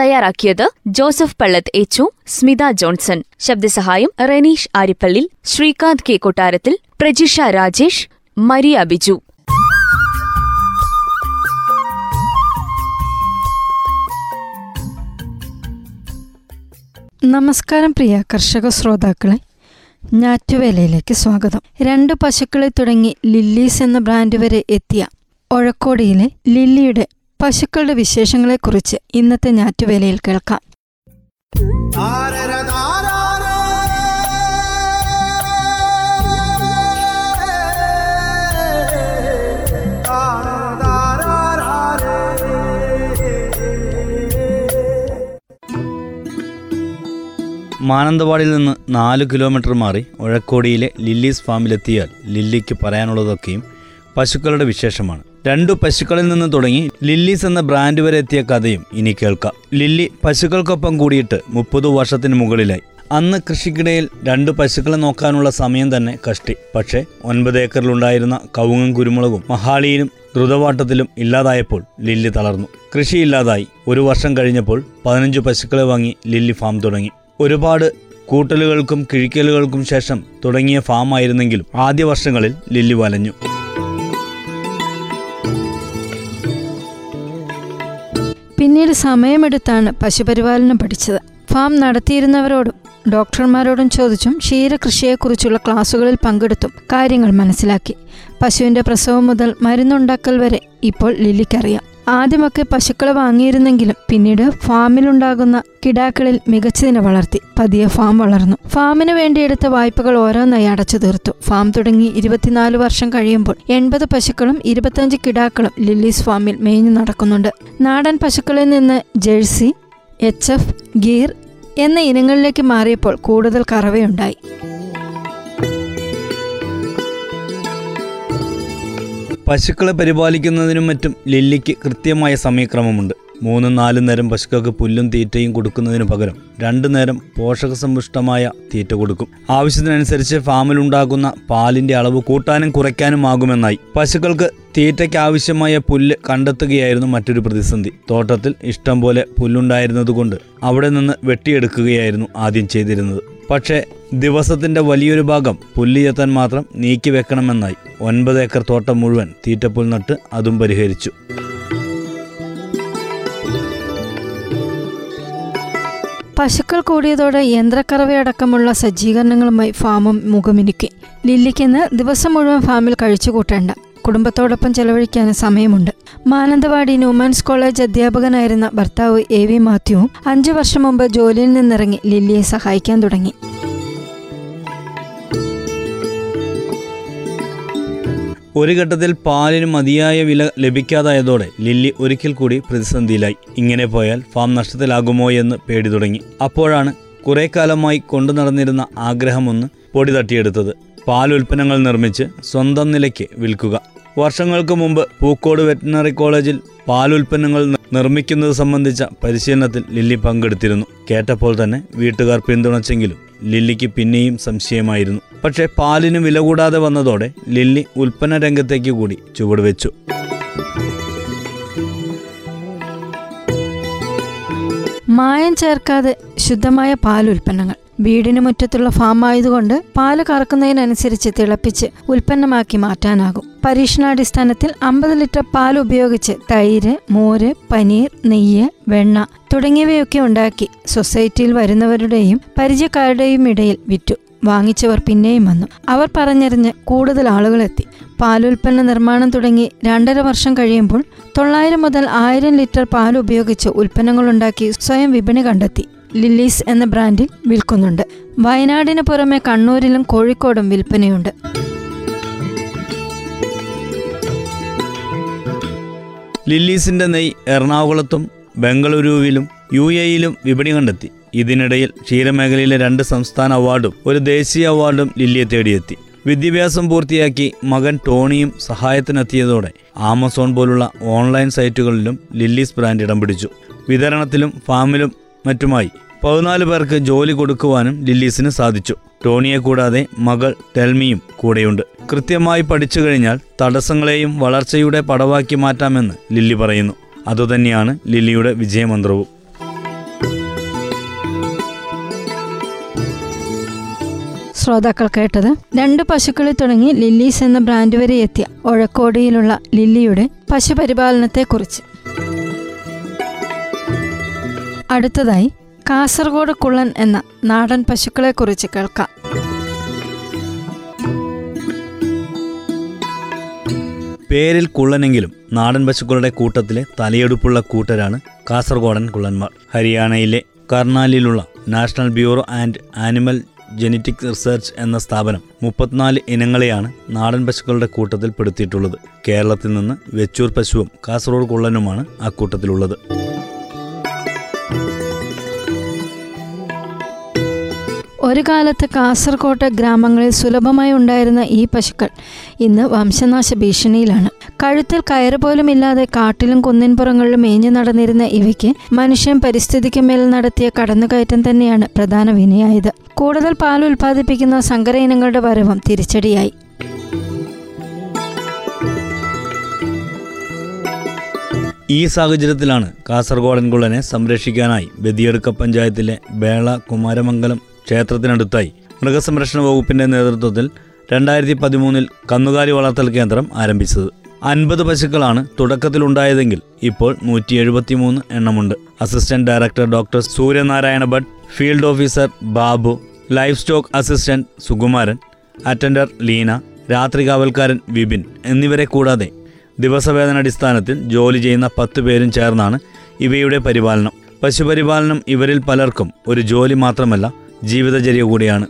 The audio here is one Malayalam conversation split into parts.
തയ്യാറാക്കിയത് ജോസഫ് പള്ളത്ത് എച്ചു സ്മിത ജോൺസൺ. ശബ്ദസഹായം റെനീഷ് ആരിപ്പള്ളി ശ്രീകാന്ത് കെ. കൊട്ടാരത്തിൽ പ്രജിഷ രാജേഷ് മരിയ ബിജു. നമസ്കാരം പ്രിയ കർഷക ശ്രോതാക്കളെ. ഞാറ്റുവേലയിലേക്ക് സ്വാഗതം. രണ്ട് പശുക്കളെ തുടങ്ങി ലില്ലീസ് എന്ന ബ്രാൻഡ് വരെ എത്തിയ ഒഴക്കോടിയിലെ ലില്ലിയുടെ പശുക്കളുടെ വിശേഷങ്ങളെക്കുറിച്ച് ഇന്നത്തെ ഞാറ്റുവേലയിൽ കേൾക്കാം. മാനന്തവാടിയിൽ നിന്ന് നാല് കിലോമീറ്റർ മാറി ഒഴക്കോടിയിലെ ലില്ലീസ് ഫാമിലെത്തിയാൽ ലില്ലിക്ക് പറയാനുള്ളതൊക്കെയും പശുക്കളുടെ വിശേഷമാണ്. രണ്ടു പശുക്കളിൽ നിന്ന് തുടങ്ങി ലില്ലീസ് എന്ന ബ്രാൻഡ് വരെ എത്തിയ കഥയും ഇനി കേൾക്കാം. ലില്ലി പശുക്കൾക്കൊപ്പം കൂടിയിട്ട് മുപ്പത് വർഷത്തിന് മുകളിലായി. അന്ന് കൃഷിക്കിടയിൽ രണ്ട് പശുക്കളെ നോക്കാനുള്ള സമയം തന്നെ കഷ്ടി. പക്ഷേ ഒൻപത് ഏക്കറിലുണ്ടായിരുന്ന കവുങ്ങും കുരുമുളകും മഹാളിയിലും ദ്രുതവാട്ടത്തിലും ഇല്ലാതായപ്പോൾ ലില്ലി തളർന്നു. കൃഷിയില്ലാതായി ഒരു വർഷം കഴിഞ്ഞപ്പോൾ പതിനഞ്ച് പശുക്കളെ വാങ്ങി ലില്ലി ഫാം തുടങ്ങി. ഒരുപാട് കൂട്ടലുകൾക്കും കിഴിക്കലുകൾക്കും ശേഷം തുടങ്ങിയ ഫാം ആയിരുന്നെങ്കിലും ആദ്യ വർഷങ്ങളിൽ ലില്ലി വലഞ്ഞു. പിന്നീട് സമയമെടുത്താണ് പശുപരിപാലനം പഠിച്ചത്. ഫാം നടത്തിയിരുന്നവരോടും ഡോക്ടർമാരോടും ചോദിച്ചും ക്ഷീരകൃഷിയെക്കുറിച്ചുള്ള ക്ലാസുകളിൽ പങ്കെടുത്തും കാര്യങ്ങൾ മനസ്സിലാക്കി. പശുവിന്റെ പ്രസവം മുതൽ മരുന്നുണ്ടാക്കൽ വരെ ഇപ്പോൾ ലില്ലിക്കറിയാം ആദ്യമൊക്കെ പശുക്കളെ വാങ്ങിയിരുന്നെങ്കിലും പിന്നീട് ഫാമിലുണ്ടാകുന്ന കിടാക്കളിൽ മികച്ചതിനെ വളർത്തി പതിയെ ഫാം വളർന്നു. ഫാമിന് വേണ്ടി എടുത്ത വായ്പകൾ ഓരോന്നായി അടച്ചു തീർത്തു. ഫാം തുടങ്ങി ഇരുപത്തിനാല് വർഷം കഴിയുമ്പോൾ എൺപത് പശുക്കളും ഇരുപത്തഞ്ച് കിടാക്കളും ലില്ലീസ് ഫാമിൽ മേഞ്ഞു നടക്കുന്നുണ്ട്. നാടൻ പശുക്കളിൽ നിന്ന് ജേഴ്സി എച്ച് എഫ് ഗീർ എന്ന ഇനങ്ങളിലേക്ക് മാറിയപ്പോൾ കൂടുതൽ കറവയുണ്ടായി. പശുക്കളെ പരിപാലിക്കുന്നതിനും മറ്റും ലില്ലിക്ക് കൃത്യമായ സമയക്രമമുണ്ട്. മൂന്നും നാലും നേരം പശുക്കൾക്ക് പുല്ലും തീറ്റയും കൊടുക്കുന്നതിനു പകരം രണ്ടു നേരം പോഷകസമ്പുഷ്ടമായ തീറ്റ കൊടുക്കും. ആവശ്യത്തിനനുസരിച്ച് ഫാമിലുണ്ടാകുന്ന പാലിന്റെ അളവ് കൂട്ടാനും കുറയ്ക്കാനും ആകുമെന്നായി. പശുക്കൾക്ക് തീറ്റയ്ക്ക് ആവശ്യമായ പുല്ല് കണ്ടെത്തുകയായിരുന്നു മറ്റൊരു പ്രതിസന്ധി. തോട്ടത്തിൽ ഇഷ്ടംപോലെ പുല്ലുണ്ടായിരുന്നതുകൊണ്ട് അവിടെ നിന്ന് വെട്ടിയെടുക്കുകയായിരുന്നു ആദ്യം ചെയ്തിരുന്നത്. പക്ഷേ ദിവസത്തിന്റെ വലിയൊരു ഭാഗം പുല്ലിയെത്താൻ മാത്രം നീക്കി വെക്കണമെന്നായി ഒൻപത് ഏക്കർ തോട്ടം മുഴുവൻ തീറ്റപ്പുൽ നട്ട് അതും പരിഹരിച്ചു. പശുക്കൾ കൂടിയതോടെ യന്ത്രക്കറവയടക്കമുള്ള സജ്ജീകരണങ്ങളുമായി ഫാമും മുഖമിനുക്കി. ലില്ലിക്കെന്ന് ദിവസം മുഴുവൻ ഫാമിൽ കഴിച്ചു കൂട്ടേണ്ട. കുടുംബത്തോടൊപ്പം ചെലവഴിക്കാൻ സമയമുണ്ട്. മാനന്തവാടി ന്യൂമാൻസ് കോളേജ് അധ്യാപകനായിരുന്ന ഭർത്താവ് എ വി മാത്യുവും അഞ്ചു വർഷം മുമ്പ് ജോലിയിൽ നിന്നിറങ്ങി ലില്ലിയെ സഹായിക്കാൻ തുടങ്ങി. ഒരു ഘട്ടത്തിൽ പാലിന് മതിയായ വില ലഭിക്കാതായതോടെ ലില്ലി ഒരിക്കൽ കൂടി പ്രതിസന്ധിയിലായി. ഇങ്ങനെ പോയാൽ ഫാം നഷ്ടത്തിലാകുമോ എന്ന് പേടി തുടങ്ങി. അപ്പോഴാണ് കുറെ കാലമായി കൊണ്ടു നടന്നിരുന്ന ആഗ്രഹമൊന്ന് പൊടി തട്ടിയെടുത്തത്. പാൽ ഉൽപ്പന്നങ്ങൾ നിർമ്മിച്ച് സ്വന്തം നിലയ്ക്ക് വിൽക്കുക. വർഷങ്ങൾക്ക് മുമ്പ് പൂക്കോട് വെറ്റിനറി കോളേജിൽ പാലുൽപ്പന്നങ്ങൾ നിർമ്മിക്കുന്നത് സംബന്ധിച്ച പരിശീലനത്തിൽ ലില്ലി പങ്കെടുത്തിരുന്നു. കേട്ടപ്പോൾ തന്നെ വീട്ടുകാർ പിന്തുണച്ചെങ്കിലും ലില്ലിക്ക് പിന്നെയും സംശയമായിരുന്നു. പക്ഷേ പാലിന് വില കൂടാതെ വന്നതോടെ ലില്ലി ഉൽപ്പന്ന രംഗത്തേക്ക് കൂടി ചുവടുവെച്ചു. മായം ചേർക്കാതെ ശുദ്ധമായ പാൽ ഉൽപ്പന്നങ്ങൾ വീടിന് മുറ്റത്തുള്ള ഫാം ആയതുകൊണ്ട് പാൽ കറക്കുന്നതിനനുസരിച്ച് തിളപ്പിച്ച് ഉൽപ്പന്നമാക്കി മാറ്റാനാകും. പരീക്ഷണാടിസ്ഥാനത്തിൽ അമ്പത് ലിറ്റർ പാൽ ഉപയോഗിച്ച് തൈര് മോര് പനീർ നെയ്യ് വെണ്ണ തുടങ്ങിയവയൊക്കെ ഉണ്ടാക്കി സൊസൈറ്റിയിൽ വരുന്നവരുടെയും പരിചയക്കാരുടെയും ഇടയിൽ വിറ്റു. വാങ്ങിച്ചവർ പിന്നെയും വന്നു. അവർ പറഞ്ഞറിഞ്ഞ് കൂടുതൽ ആളുകളെത്തി. പാലുൽപ്പന്ന നിർമ്മാണം തുടങ്ങി രണ്ടര വർഷം കഴിയുമ്പോൾ തൊള്ളായിരം മുതൽ ആയിരം ലിറ്റർ പാൽ ഉപയോഗിച്ച് ഉൽപ്പന്നങ്ങളുണ്ടാക്കി സ്വയം വിപണി കണ്ടെത്തി. ലില്ലീസ് എന്ന ബ്രാൻഡിൽ വിൽക്കുന്നുണ്ട്. വയനാടിന് പുറമെ കണ്ണൂരിലും കോഴിക്കോടും വിൽപ്പനയുണ്ട്. ലില്ലീസിന്റെ നെയ് എറണാകുളത്തും ബംഗളൂരുവിലും യു എയിലും വിപണി കണ്ടെത്തി. ഇതിനിടയിൽ ക്ഷീരമേഖലയിലെ രണ്ട് സംസ്ഥാന അവാർഡും ഒരു ദേശീയ അവാർഡും ലില്ലിയെ തേടിയെത്തി. വിദ്യാഭ്യാസം പൂർത്തിയാക്കി മകൻ ടോണിയും സഹായത്തിനെത്തിയതോടെ ആമസോൺ പോലുള്ള ഓൺലൈൻ സൈറ്റുകളിലും ലില്ലീസ് ബ്രാൻഡ് ഇടം പിടിച്ചു. വിതരണത്തിലും ഫാമിലും മറ്റുമായി. പതിനാല് പേർക്ക് ജോലി കൊടുക്കുവാനും ലില്ലീസിന് സാധിച്ചു. ടോണിയെ കൂടാതെ മകൾ ടെൽമിയും കൂടെയുണ്ട്. കൃത്യമായി പഠിച്ചു കഴിഞ്ഞാൽ തടസ്സങ്ങളെയും വളർച്ചയുടെ പടവാക്കി മാറ്റാമെന്ന് ലില്ലി പറയുന്നു. അതുതന്നെയാണ് ലില്ലിയുടെ വിജയമന്ത്രവും. ശ്രോതാക്കൾ കേട്ടത് രണ്ട് പശുക്കളിൽ തുടങ്ങി ലില്ലീസ് എന്ന ബ്രാൻഡ് വരെ എത്തിയ ഒഴക്കോടിയിലുള്ള ലില്ലിയുടെ പശുപരിപാലനത്തെക്കുറിച്ച്. അടുത്തതായി കാസർഗോഡ് കുള്ളൻ എന്ന നാടൻ പശുക്കളെക്കുറിച്ച് കേൾക്കാം. പേരിൽ കുള്ളനെങ്കിലും നാടൻ പശുക്കളുടെ കൂട്ടത്തിലെ തലയെടുപ്പുള്ള കൂട്ടരാണ് കാസർഗോഡൻ കുള്ളന്മാർ. ഹരിയാനയിലെ കർണാലിലുള്ള national bureau and animal genetic research എന്ന സ്ഥാപനം മുപ്പത്തിനാല് ഇനങ്ങളെയാണ് നാടൻ പശുക്കളുടെ കൂട്ടത്തിൽ പെടുത്തിയിട്ടുള്ളത്. കേരളത്തിൽ നിന്ന് വെച്ചൂർ പശുവും കാസർഗോഡ് കുള്ളനുമാണ് ആ ഒരു കാലത്ത് കാസർകോട്ട് ഗ്രാമങ്ങളിൽ സുലഭമായി ഉണ്ടായിരുന്ന ഈ പശുക്കൾ ഇന്ന് വംശനാശ ഭീഷണിയിലാണ്. കഴുത്തിൽ കയറ് പോലും ഇല്ലാതെ കാട്ടിലും കുന്നിൻപുറങ്ങളിലും മേഞ്ഞു നടന്നിരുന്ന ഇവയ്ക്ക് മനുഷ്യൻ പരിസ്ഥിതിക്ക് മേൽ നടത്തിയ കടന്നുകയറ്റം തന്നെയാണ് പ്രധാന വിനയായത്. കൂടുതൽ പാൽ ഉൽപ്പാദിപ്പിക്കുന്ന സങ്കര ഇനങ്ങളുടെ വരവും തിരിച്ചടിയായി. ഈ സാഹചര്യത്തിലാണ് കാസർഗോഡൻ കുള്ളനെ സംരക്ഷിക്കാനായി ബദിയടുക്ക പഞ്ചായത്തിലെ ബേള കുമാരമംഗലം ക്ഷേത്രത്തിനടുത്തായി മൃഗസംരക്ഷണ വകുപ്പിന്റെ നേതൃത്വത്തിൽ രണ്ടായിരത്തി പതിമൂന്നിൽ കന്നുകാലി വളർത്തൽ കേന്ദ്രം ആരംഭിച്ചത്. അൻപത് പശുക്കളാണ് തുടക്കത്തിലുണ്ടായതെങ്കിൽ ഇപ്പോൾ നൂറ്റി എഴുപത്തിമൂന്ന് എണ്ണമുണ്ട്. Assistant director doctor Suryanarayana Bhat field officer Babu livestock assistant Sukumaran attender Leena രാത്രി കാവൽക്കാരൻ വിപിൻ എന്നിവരെ കൂടാതെ ദിവസവേതനടിസ്ഥാനത്തിൽ ജോലി ചെയ്യുന്ന പത്ത് പേരും ചേർന്നാണ് ഇവയുടെ പരിപാലനം. പശുപരിപാലനം ഇവരിൽ പലർക്കും ഒരു ജോലി മാത്രമല്ല ജീവിതചര്യ കൂടിയാണ്.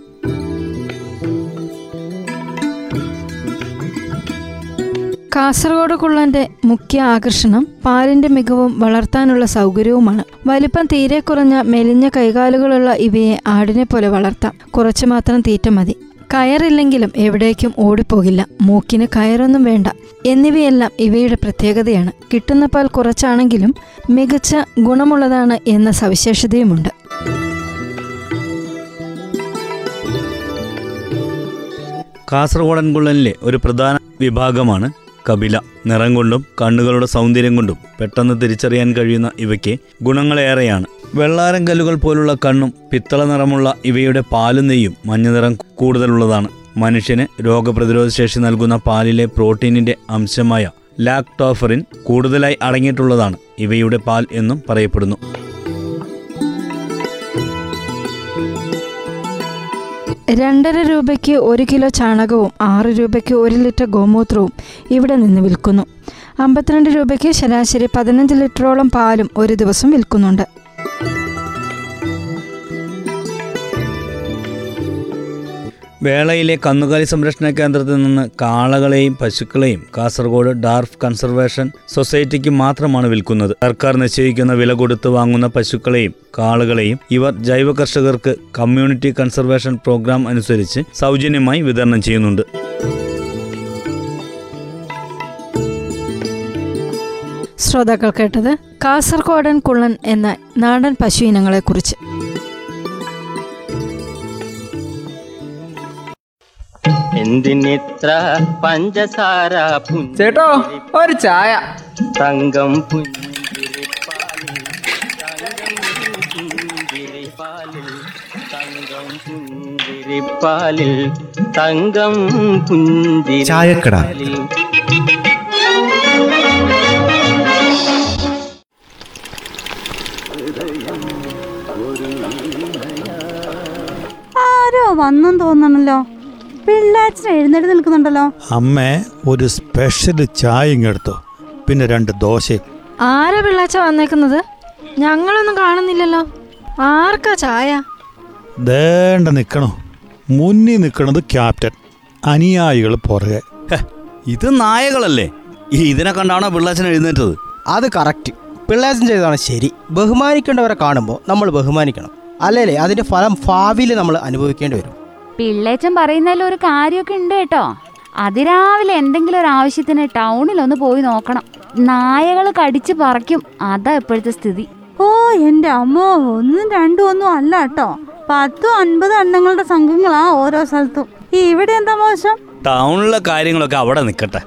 കാസർഗോഡ് കുള്ളന്റെ മുഖ്യ ആകർഷണം പാലിന്റെ മികവും വളർത്താനുള്ള സൗകര്യവുമാണ്. വലിപ്പം തീരെ കുറഞ്ഞ മെലിഞ്ഞ കൈകാലുകളുള്ള ഇവയെ ആടിനെ പോലെ വളർത്താം. കുറച്ചു മാത്രം തീറ്റ മതി. കയറില്ലെങ്കിലും എവിടേക്കും ഓടിപ്പോകില്ല. മൂക്കിന് കയറൊന്നും വേണ്ട. എന്നിവയെല്ലാം ഇവയുടെ പ്രത്യേകതയാണ്. കിട്ടുന്ന പാൽ കുറച്ചാണെങ്കിലും മികച്ച ഗുണമുള്ളതാണ് എന്ന സവിശേഷതയുമുണ്ട്. കാസർഗോഡൻ കുള്ളനിലെ ഒരു പ്രധാന വിഭാഗമാണ് കപില. നിറം കൊണ്ടും കണ്ണുകളുടെ സൗന്ദര്യം കൊണ്ടും പെട്ടെന്ന് തിരിച്ചറിയാൻ കഴിയുന്ന ഇവയ്ക്ക് ഗുണങ്ങളേറെയാണ്. വെള്ളാരം കല്ലുകൾ പോലുള്ള കണ്ണും പിത്തള നിറമുള്ള ഇവയുടെ പാലും നെയ്യും മഞ്ഞ നിറം കൂടുതലുള്ളതാണ്. മനുഷ്യന് രോഗപ്രതിരോധ ശേഷി നൽകുന്ന പാലിലെ പ്രോട്ടീനിന്റെ അംശമായ ലാക്ടോഫറിൻ കൂടുതലായി അടങ്ങിയിട്ടുള്ളതാണ് ഇവയുടെ പാൽ എന്നും പറയപ്പെടുന്നു. രണ്ടര രൂപയ്ക്ക് ഒരു കിലോ ചാണകവും ആറ് രൂപയ്ക്ക് ഒരു ലിറ്റർ ഗോമൂത്രവും ഇവിടെ നിന്ന് വിൽക്കുന്നു. അമ്പത്തിരണ്ട് രൂപയ്ക്ക് ശരാശരി പതിനഞ്ച് ലിറ്ററോളം പാലും ഒരു ദിവസം വിൽക്കുന്നുണ്ട്. വേളയിലെ കന്നുകാലി സംരക്ഷണ കേന്ദ്രത്തിൽ നിന്ന് കാളകളെയും പശുക്കളെയും കാസർഗോഡ് ഡാർഫ് കൺസർവേഷൻ സൊസൈറ്റിക്ക് മാത്രമാണ് വിൽക്കുന്നത്. സർക്കാർ നിശ്ചയിക്കുന്ന വില കൊടുത്ത് വാങ്ങുന്ന പശുക്കളെയും കാളകളെയും ഇവർ ജൈവ കർഷകർക്ക് കമ്മ്യൂണിറ്റി കൺസർവേഷൻ പ്രോഗ്രാം അനുസരിച്ച് സൗജന്യമായി വിതരണം ചെയ്യുന്നുണ്ട്. ശ്രോതാക്കൾ കേട്ടത് കാസർഗോഡൻ കുള്ളൻ എന്ന നാടൻ പശു ഇനങ്ങളെക്കുറിച്ച്. എന്തിനിത്ര പഞ്ചസാര ചേട്ടോ ഒരു ചായ. തങ്കം പുഞ്ചിരിപ്പാലിൽ തങ്കം പുഞ്ചിരിപ്പാലിൽ തങ്കം. പുഞ്ചിരിപ്പാലിൽ. ആരോ വന്നും തോന്നണല്ലോ. പിള്ളാച്ചൻ എഴുന്നേറ്റ് നിൽക്കുന്നുണ്ടല്ലോ? അമ്മേ ഒരു സ്പെഷ്യൽ ചായ ഇങ്ങെടുത്തോ പിന്നെ രണ്ട് ദോശയും. ആരാ പിള്ളാച്ച വന്നേക്കുന്നത്? ഞങ്ങളൊന്നും കാണുന്നില്ലല്ലോ. ആർക്കാ ചായ? ദേണ്ട നിൽക്കണോ മുന്നിൽ നിൽക്കണത് ക്യാപ്റ്റൻ. അനുയായികൾ പുറകെ. ഇത് നായകളല്ലേ? ഇതിനെ കണ്ടാണോ പിള്ളാച്ചൻ എഴുന്നേറ്റത്? അത് കറക്റ്റ് പിള്ളേച്ചൻ ചെയ്തതാണ് ശരി. ബഹുമാനിക്കേണ്ടവരെ കാണുമ്പോൾ നമ്മൾ ബഹുമാനിക്കണം. അല്ലേ അതിന്റെ ഫലം ഭാവിയിൽ നമ്മൾ അനുഭവിക്കേണ്ടി വരും. പിള്ളേച്ചൻ പറയുന്നതിൽ ഒരു കാര്യമൊക്കെ ഉണ്ട് കേട്ടോ. അതിരാവിലെ എന്തെങ്കിലും ഒരു ആവശ്യത്തിന് ടൗണിൽ ഒന്ന് പോയി നോക്കണം. നായകൾ കടിച്ച് പറിക്കും. അതാ ഇപ്പോഴത്തെ സ്ഥിതി. ഓ എന്റെ അമ്മോ ഒന്നും രണ്ടും ഒന്നും അല്ല കേട്ടോ. പത്തും അൻപത് അണ്ണങ്ങളുടെ സംഘങ്ങളാ ഓരോ സ്ഥലത്തും. ഇവിടെ എന്താ മോശം? ടൗണിലെ കാര്യങ്ങളൊക്കെ അവിടെ നിൽക്കട്ടെ.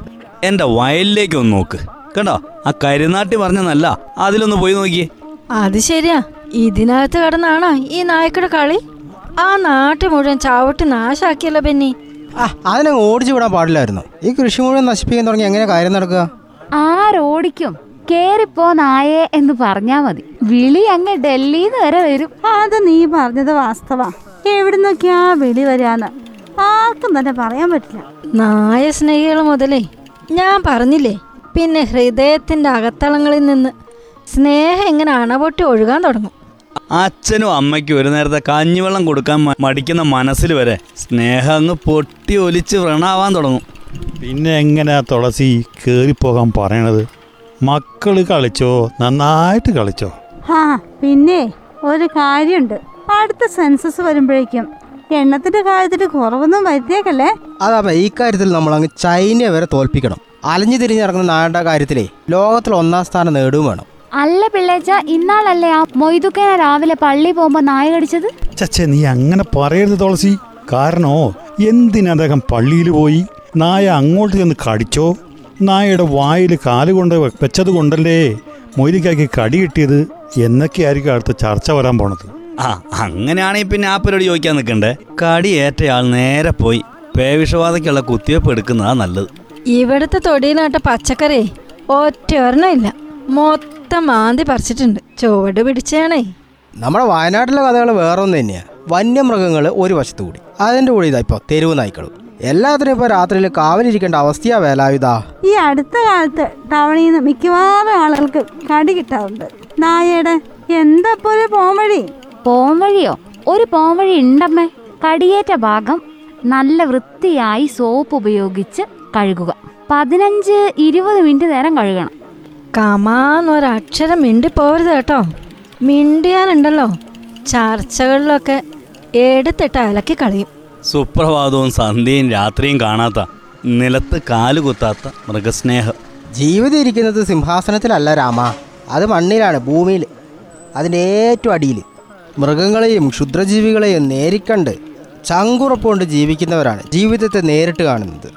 എന്റെ വയലിലേക്ക് ഒന്ന് നോക്ക്. കണ്ടോ? ആ കരുനാട്ടി പറഞ്ഞ അതിലൊന്ന് പോയി നോക്കിയേ. അത് ശരിയാ. ഇതിനകത്ത് കിടന്നാണോ ഈ നായക്കുടെ കളി? ആ നാട്ട് മുഴുവൻ ചവിട്ട് നാശാക്കിയല്ലോ ബെന്നി. ആ അതിനങ്ങ് ഓടിച്ചു വിടാൻ പാടില്ലായിരുന്നു. ഈ കൃഷി മുഴുവൻ നശിപ്പിക്കാൻ തുടങ്ങി എങ്ങനെ കാര്യം നടക്കുക? ആരോടിക്കും? കേറിപ്പോ നായേ എന്ന് പറഞ്ഞാ മതി. വിളി അങ്ങ് ഡൽഹിന്ന് വരെ വരും. അത് നീ പറഞ്ഞത് വാസ്തവ. എവിടുന്നൊക്കെയാ വിളി വരാന്ന്? ആർക്കും തന്നെ പറയാൻ പറ്റില്ല. നായ സ്നേഹികൾ മുതലേ ഞാൻ പറഞ്ഞില്ലേ പിന്നെ ഹൃദയത്തിന്റെ അകത്തളങ്ങളിൽ നിന്ന് സ്നേഹം ഇങ്ങനെ അണപൊട്ടി ഒഴുകാൻ തുടങ്ങും. അച്ഛനും അമ്മയ്ക്കും ഒരു നേരത്തെ കഞ്ഞിവെള്ളം കൊടുക്കാൻ മടിക്കുന്ന മനസ്സിൽ വരെ സ്നേഹം അങ്ങ് പൊട്ടി ഒലിച്ച് വ്രണാവാൻ തുടങ്ങും. പിന്നെ എങ്ങനെയാ തുളസി കയറിപ്പോകാൻ പറയണത്? മക്കൾ കളിച്ചോ? നന്നായിട്ട് കളിച്ചോ? ആ പിന്നെ ഒരു കാര്യമുണ്ട്. അടുത്ത സെൻസസ് വരുമ്പോഴേക്കും എണ്ണത്തിന്റെ കാര്യത്തിൽ കുറവൊന്നും വരുത്തിയേക്കല്ലേ? അതാ ഈ കാര്യത്തിൽ നമ്മൾ അങ്ങ് ചൈനയെ വരെ തോൽപ്പിക്കണം. അലഞ്ഞു തിരിഞ്ഞിറങ്ങുന്ന നാടിന്റെ കാര്യത്തിലേ ലോകത്തിൽ ഒന്നാം സ്ഥാനം നേടുകയും വേണം. അല്ല പിള്ളേച്ച ഇന്നാളല്ലേ ആ മൊയ്തുക്കേന രാവിലെ പള്ളി പോകുമ്പോ നായ കടിച്ചത്? ചച്ചേ നീ അങ്ങനെ പറയരുത് തുളസി. കാരണോ എന്തിന് അദ്ദേഹം പള്ളിയിൽ പോയി? നായ അങ്ങോട്ട് ചെന്ന് കടിച്ചോ? നായയുടെ വായിൽ കാലുകൊണ്ട് വെച്ചത് കൊണ്ടല്ലേ മൊയ്തിക്കാക്കി കടി കിട്ടിയത്? എന്നൊക്കെയായിരിക്കും അടുത്ത ചർച്ച വരാൻ പോണത്. ആ അങ്ങനെയാണെങ്കിൽ പിന്നെ ആ പരിപാടി ചോദിക്കാൻ നിൽക്കണ്ടേ? കടി ഏറ്റയാൾ നേരെ പോയി. പേവിഷബാധയ്ക്കുള്ള കുത്തിവയ്പ്പ് എടുക്കുന്നതാ നല്ലത്. ഇവിടുത്തെ തൊടിയിലാട്ട പച്ചക്കറി ഒറ്റ ഇല്ല. മൊത്തം മാന്തി പറിച്ചിട്ടുണ്ട്. ചുവട് പിടിച്ചാണേ. നമ്മുടെ വയനാട്ടിലെ കഥകൾ വേറൊന്നും തന്നെയാണ് വന്യമൃഗങ്ങൾ ഒരു വശത്ത് കൂടി. അതിന്റെ കൂടി ഇതാ ഇപ്പോൾ തെരുവ് നായ്ക്കളും. എല്ലാത്തിനും ഇപ്പോൾ രാത്രിയിൽ കാവലിരിക്കേണ്ട അവസ്ഥയാ വേലായുധാ. ഈ അടുത്ത കാലത്ത് ടൗണിൽ നിന്ന് മിക്കവാറും ആളുകൾക്ക് കടി കിട്ടാറുണ്ട്. നായയുടെ എന്താ പോലെ ഒരു പോംവഴി? പോംവഴിയോ? ഒരു പോംവഴി ഉണ്ടമ്മേ. കടിയേറ്റ ഭാഗം നല്ല വൃത്തിയായി സോപ്പ് ഉപയോഗിച്ച് കഴുകുക. പതിനഞ്ച് ഇരുപത് മിനിറ്റ് നേരം കഴുകണം. കമാന്നൊരക്ഷരം മിണ്ടി പോരുത് കേട്ടോ. മിണ്ടിയാലുണ്ടല്ലോ. ചർച്ചകളിലൊക്കെ എടുത്തിട്ട് അലക്കി കളയും. സുപ്രഭാതവും സന്ധ്യയും രാത്രിയും കാണാത്ത നിലത്ത് കാൽ കുത്താത്ത മൃഗസ്നേഹം. ജീവിതം ഇരിക്കുന്നത് സിംഹാസനത്തിലല്ല രാമ. അത് മണ്ണിലാണ് ഭൂമിയിൽ അതിന്റെ ഏറ്റവും അടിയിൽ മൃഗങ്ങളെയും ക്ഷുദ്രജീവികളെയും നേരിക്കണ്ട് ചങ്കുറപ്പുകൊണ്ട് ജീവിക്കുന്നവരാണ് ജീവിതത്തെ നേരിട്ട് കാണുന്നത്.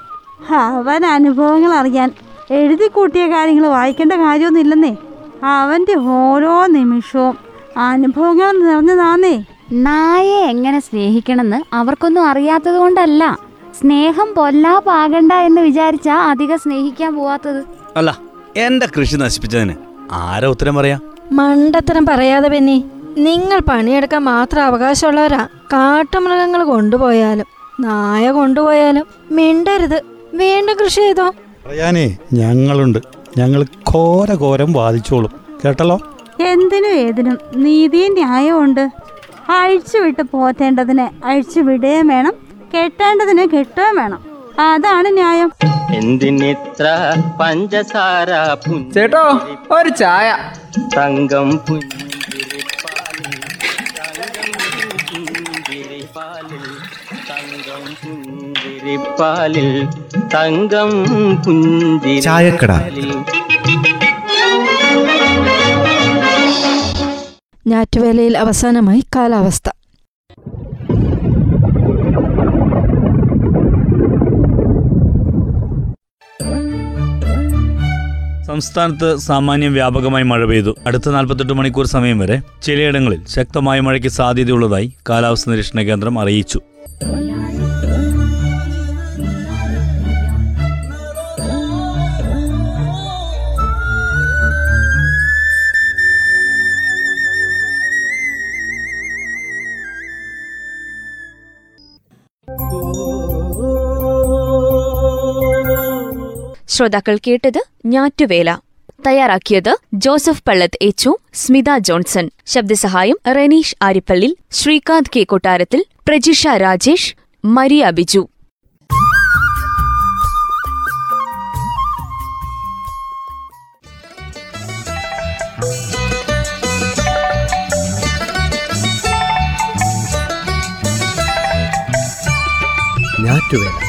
അവൻ അനുഭവങ്ങൾ അറിയാൻ എഴുതി കൂട്ടിയ കാര്യങ്ങൾ വായിക്കേണ്ട കാര്യമൊന്നും ഇല്ലെന്നേ. അവന്റെ ഓരോ നിമിഷവും അനുഭവങ്ങൾ നിറഞ്ഞതാന്നേ. നായെ എങ്ങനെ സ്നേഹിക്കണമെന്ന് അവർക്കൊന്നും അറിയാത്തത് കൊണ്ടല്ല. സ്നേഹം പൊല്ലാപ്പാകണ്ട എന്ന് വിചാരിച്ചാ അധികം സ്നേഹിക്കാൻ പോവാത്തത്. അല്ല എന്റെ കൃഷി നശിപ്പിച്ചതിന് ആരാ ഉത്തരം പറയാ? മണ്ടത്തരം പറയാതെ പെന്നി നിങ്ങൾ പണിയെടുക്കാൻ മാത്രം അവകാശമുള്ളവരാ. കാട്ടുമൃഗങ്ങൾ കൊണ്ടുപോയാലും നായ കൊണ്ടുപോയാലും മിണ്ടരുത്. വീണ്ടും കൃഷി ചെയ്തോ? പറയാനേ ഞങ്ങളുണ്ട്. ഞങ്ങൾ ഘോര ഘോരം വാദിച്ചോളും. കേട്ടല്ലോ? എന്തിനും ഏതിനും? നീതിയും ന്യായമുണ്ട് ഉണ്ട് അഴിച്ചുവിട്ട് പോറ്റേണ്ടതിനെ അഴിച്ചു വിടുകയും വേണം. കെട്ടേണ്ടതിനെ കെട്ടുകയും വേണം. അതാണ് ന്യായം. എന്തിനിത്ര പഞ്ചസാര ചേട്ടോ ഒരു ചായ. തങ്കം പുഞ്ചിരിപ്പാലിൽ തങ്കം പുഞ്ചിരിപ്പാലിൽ തങ്കം പുഞ്ചിരിപ്പാലിൽ. തങ്കം ചായക്കട. പുഞ്ചിരിപ്പാലിൽ ഞാറ്റുവേലയിൽ അവസാനമായി കാലാവസ്ഥ. സംസ്ഥാനത്ത് സാമാന്യം വ്യാപകമായി മഴ പെയ്തു. അടുത്ത നാൽപ്പത്തെട്ട് മണിക്കൂർ സമയം വരെ ചിലയിടങ്ങളിൽ ശക്തമായ മഴയ്ക്ക് സാധ്യതയുള്ളതായി കാലാവസ്ഥ നിരീക്ഷണ കേന്ദ്രം അറിയിച്ചു. ശ്രോതാക്കൾ കേട്ടത് ഞാറ്റുവേല. തയ്യാറാക്കിയത് ജോസഫ് പള്ളത്ത് എച്ചു സ്മിത ജോൺസൺ. ശബ്ദസഹായം റെനീഷ് ആരിപ്പള്ളി ശ്രീകാന്ത് കെ കൊട്ടാരത്തിൽ പ്രജിഷ രാജേഷ് മരിയ ബിജു. ഞാറ്റുവേല.